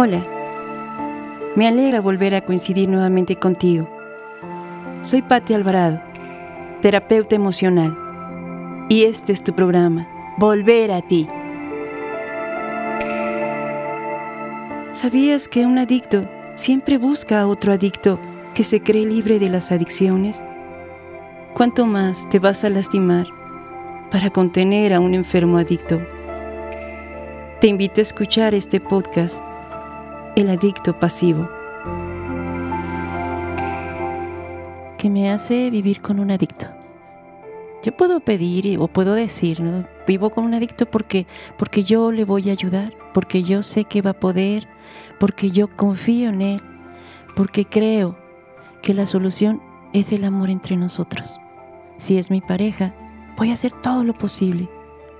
Hola, me alegra volver a coincidir nuevamente contigo. Soy Patti Alvarado, terapeuta emocional, y este es tu programa, Volver a ti. ¿Sabías que un adicto siempre busca a otro adicto que se cree libre de las adicciones? ¿Cuánto más te vas a lastimar para contener a un enfermo adicto? Te invito a escuchar este podcast el adicto pasivo. ¿Qué me hace vivir con un adicto? Yo puedo pedir o puedo decir, vivo con un adicto porque, porque yo le voy a ayudar, porque yo sé que va a poder, porque yo confío en él, porque creo que la solución es el amor entre nosotros. Si es mi pareja, voy a hacer todo lo posible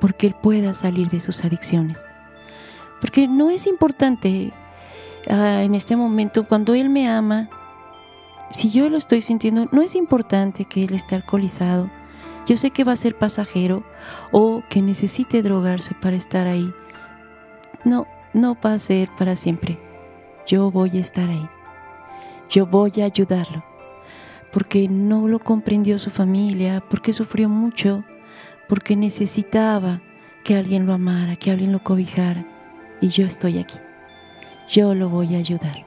porque él pueda salir de sus adicciones. Porque no es importante Ah, en este momento, cuando Él me ama, si yo lo estoy sintiendo, no es importante que Él esté alcoholizado. Yo sé que va a ser pasajero o que necesite drogarse para estar ahí. No, no va a ser para siempre. Yo voy a estar ahí. Yo voy a ayudarlo. Porque no lo comprendió su familia, porque sufrió mucho, porque necesitaba que alguien lo amara, que alguien lo cobijara. Y yo estoy aquí yo lo voy a ayudar.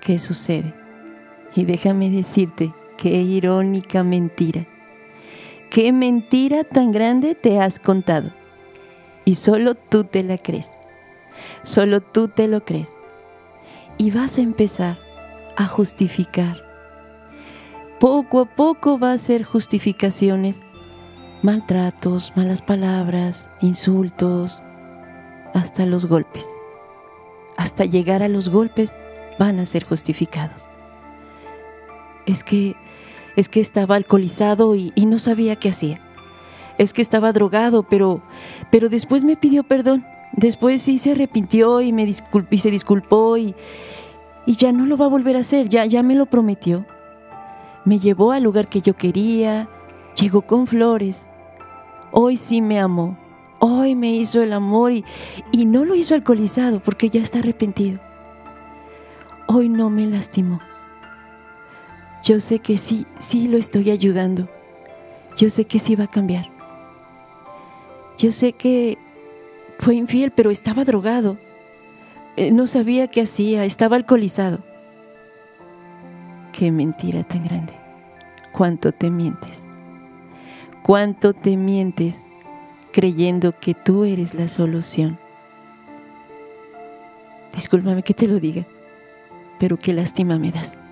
¿Qué sucede? Y déjame decirte qué irónica mentira. ¿Qué mentira tan grande te has contado? Y solo tú te la crees. Solo tú te lo crees. Y vas a empezar a justificar. Poco a poco va a ser justificaciones, maltratos, malas palabras, insultos, hasta los golpes. Hasta llegar a los golpes van a ser justificados. Es que es que estaba alcoholizado y, no sabía qué hacía. Es que estaba drogado, pero pero después me pidió perdón. Después sí se arrepintió y me disculpó y se disculpó y, y ya no lo va a volver a hacer, ya ya me lo prometió. Me llevó al lugar que yo quería, llegó con flores. Hoy sí me amó hoy me hizo el amor y, y no lo hizo alcoholizado porque ya está arrepentido. Hoy no me lastimó. Yo sé que sí, sí lo estoy ayudando. Yo sé que sí va a cambiar. Yo sé que fue infiel, pero estaba drogado. Eh, no sabía qué hacía, estaba alcoholizado. Qué mentira tan grande. Cuánto te mientes. Cuánto te mientes creyendo que tú eres la solución. Discúlpame que te lo diga, pero qué lástima me das.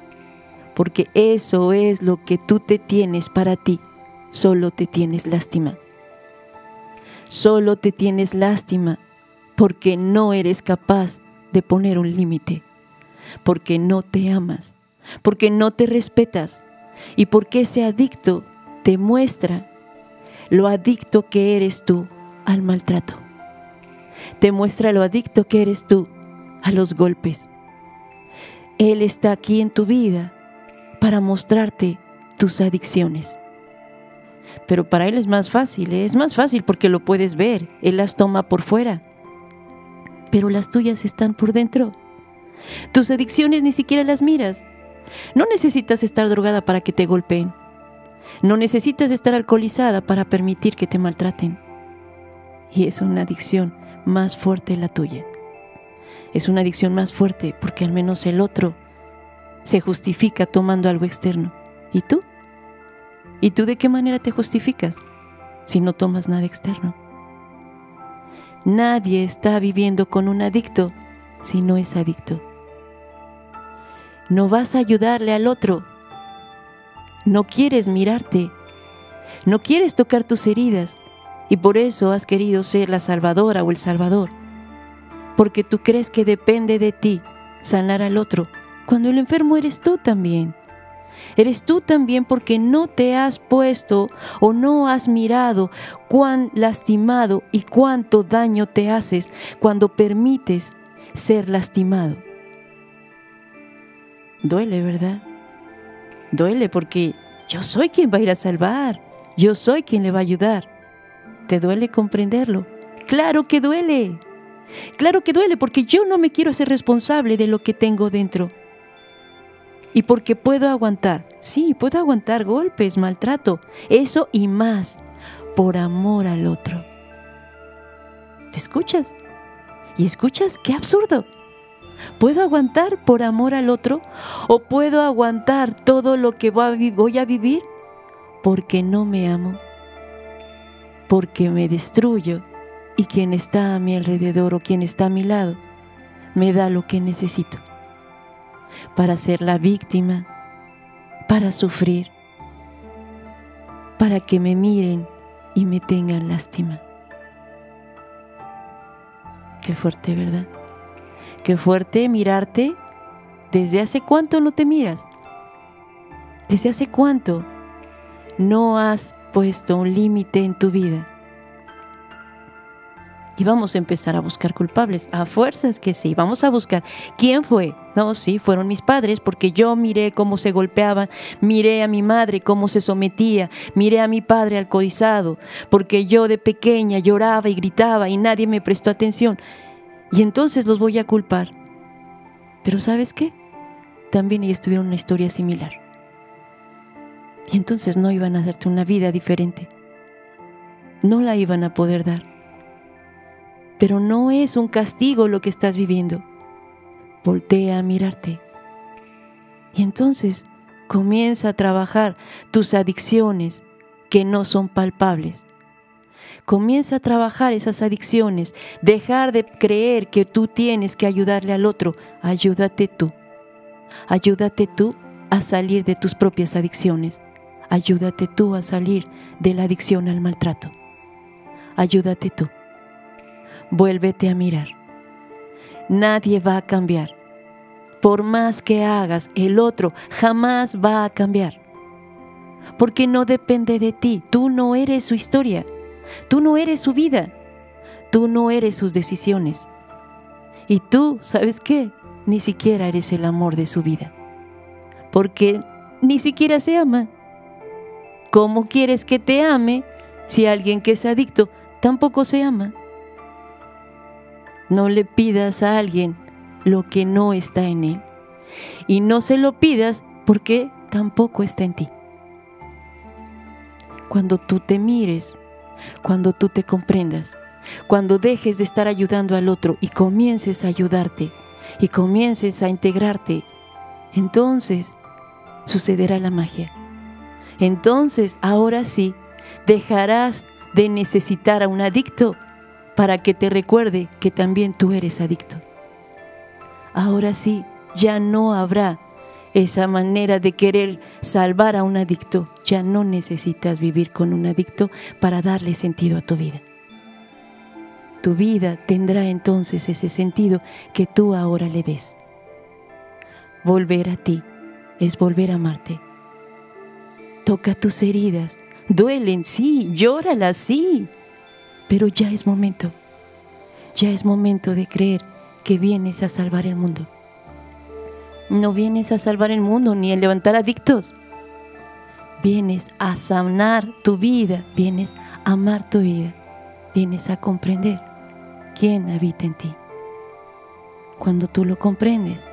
Porque eso es lo que tú te tienes para ti. Solo te tienes lástima. Solo te tienes lástima porque no eres capaz de poner un límite. Porque no te amas. Porque no te respetas. Y porque ese adicto te muestra lo adicto que eres tú al maltrato. Te muestra lo adicto que eres tú a los golpes. Él está aquí en tu vida para mostrarte tus adicciones. Pero para Él es más fácil, ¿eh? es más fácil porque lo puedes ver, Él las toma por fuera. Pero las tuyas están por dentro. Tus adicciones ni siquiera las miras. No necesitas estar drogada para que te golpeen. No necesitas estar alcoholizada para permitir que te maltraten. Y es una adicción más fuerte la tuya. Es una adicción más fuerte porque al menos el otro se justifica tomando algo externo. ¿Y tú? ¿Y tú de qué manera te justificas si no tomas nada externo? Nadie está viviendo con un adicto si no es adicto. No vas a ayudarle al otro no quieres mirarte, no quieres tocar tus heridas y por eso has querido ser la salvadora o el salvador, porque tú crees que depende de ti sanar al otro, cuando el enfermo eres tú también. Eres tú también porque no te has puesto o no has mirado cuán lastimado y cuánto daño te haces cuando permites ser lastimado. Duele, ¿verdad? Duele porque yo soy quien va a ir a salvar. Yo soy quien le va a ayudar. ¿Te duele comprenderlo? Claro que duele. Claro que duele porque yo no me quiero hacer responsable de lo que tengo dentro. Y porque puedo aguantar, sí, puedo aguantar golpes, maltrato, eso y más, por amor al otro. ¿Te escuchas? ¿Y escuchas? ¡Qué absurdo! ¿Puedo aguantar por amor al otro o puedo aguantar todo lo que voy a vivir porque no me amo? Porque me destruyo y quien está a mi alrededor o quien está a mi lado me da lo que necesito para ser la víctima, para sufrir, para que me miren y me tengan lástima. Qué fuerte, ¿verdad? Qué fuerte mirarte. ¿Desde hace cuánto no te miras? ¿Desde hace cuánto no has puesto un límite en tu vida? Y vamos a empezar a buscar culpables. A fuerzas que sí. Vamos a buscar quién fue. No, sí, fueron mis padres porque yo miré cómo se golpeaban, miré a mi madre cómo se sometía, miré a mi padre alcoholizado, porque yo de pequeña lloraba y gritaba y nadie me prestó atención y entonces los voy a culpar. Pero ¿sabes qué? También ellos tuvieron una historia similar. Y entonces no iban a darte una vida diferente. No la iban a poder dar. Pero no es un castigo lo que estás viviendo. Voltea a mirarte. Y entonces comienza a trabajar tus adicciones que no son palpables Comienza a trabajar esas adicciones, dejar de creer que tú tienes que ayudarle al otro. Ayúdate tú. Ayúdate tú a salir de tus propias adicciones. Ayúdate tú a salir de la adicción al maltrato. Ayúdate tú. Vuélvete a mirar. Nadie va a cambiar. Por más que hagas, el otro jamás va a cambiar. Porque no depende de ti. Tú no eres su historia. Tú no eres su vida. Tú no eres sus decisiones. Y tú, ¿sabes qué? Ni siquiera eres el amor de su vida. Porque ni siquiera se ama. ¿Cómo quieres que te ame si alguien que es adicto tampoco se ama? No le pidas a alguien lo que no está en él. Y no se lo pidas porque tampoco está en ti. Cuando tú te mires cuando tú te comprendas, cuando dejes de estar ayudando al otro y comiences a ayudarte y comiences a integrarte, entonces sucederá la magia. Entonces, ahora sí, dejarás de necesitar a un adicto para que te recuerde que también tú eres adicto. Ahora sí, ya no habrá esa manera de querer salvar a un adicto. Ya no necesitas vivir con un adicto para darle sentido a tu vida. Tu vida tendrá entonces ese sentido que tú ahora le des. Volver a ti es volver a amarte. Toca tus heridas, duelen, sí, llóralas, sí, pero ya es momento. Ya es momento de creer que vienes a salvar el mundo no vienes a salvar el mundo ni a levantar adictos. Vienes a sanar tu vida, vienes a amar tu vida, vienes a comprender quién habita en ti. Cuando tú lo comprendes,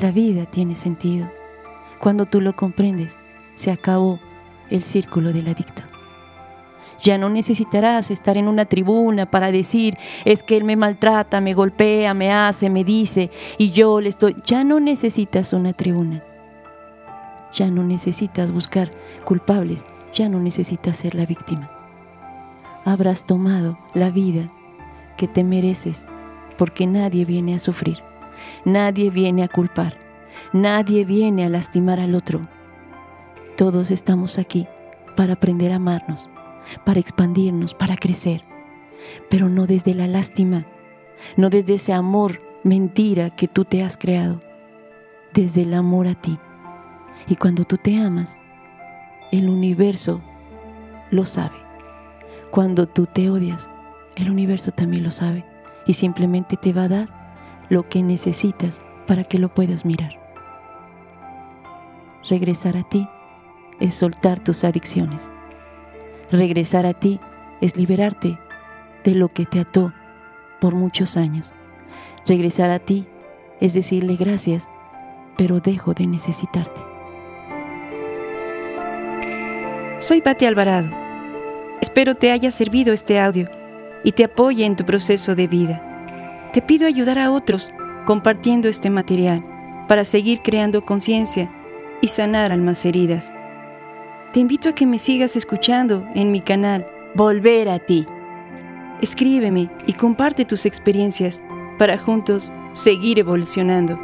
la vida tiene sentido. Cuando tú lo comprendes, se acabó el círculo del adicto. Ya no necesitarás estar en una tribuna para decir, es que él me maltrata, me golpea, me hace, me dice, y yo le estoy... Ya no necesitas una tribuna. Ya no necesitas buscar culpables, ya no necesitas ser la víctima. Habrás tomado la vida que te mereces, porque nadie viene a sufrir, nadie viene a culpar, nadie viene a lastimar al otro. Todos estamos aquí para aprender a amarnos para expandirnos, para crecer, pero no desde la lástima, no desde ese amor mentira que tú te has creado, desde el amor a ti. Y cuando tú te amas, el universo lo sabe. Cuando tú te odias, el universo también lo sabe y simplemente te va a dar lo que necesitas para que lo puedas mirar. Regresar a ti es soltar tus adicciones. Regresar a ti es liberarte de lo que te ató por muchos años. Regresar a ti es decirle gracias, pero dejo de necesitarte. Soy Pati Alvarado. Espero te haya servido este audio y te apoye en tu proceso de vida. Te pido ayudar a otros compartiendo este material para seguir creando conciencia y sanar almas heridas. Te invito a que me sigas escuchando en mi canal Volver a ti. Escríbeme y comparte tus experiencias para juntos seguir evolucionando.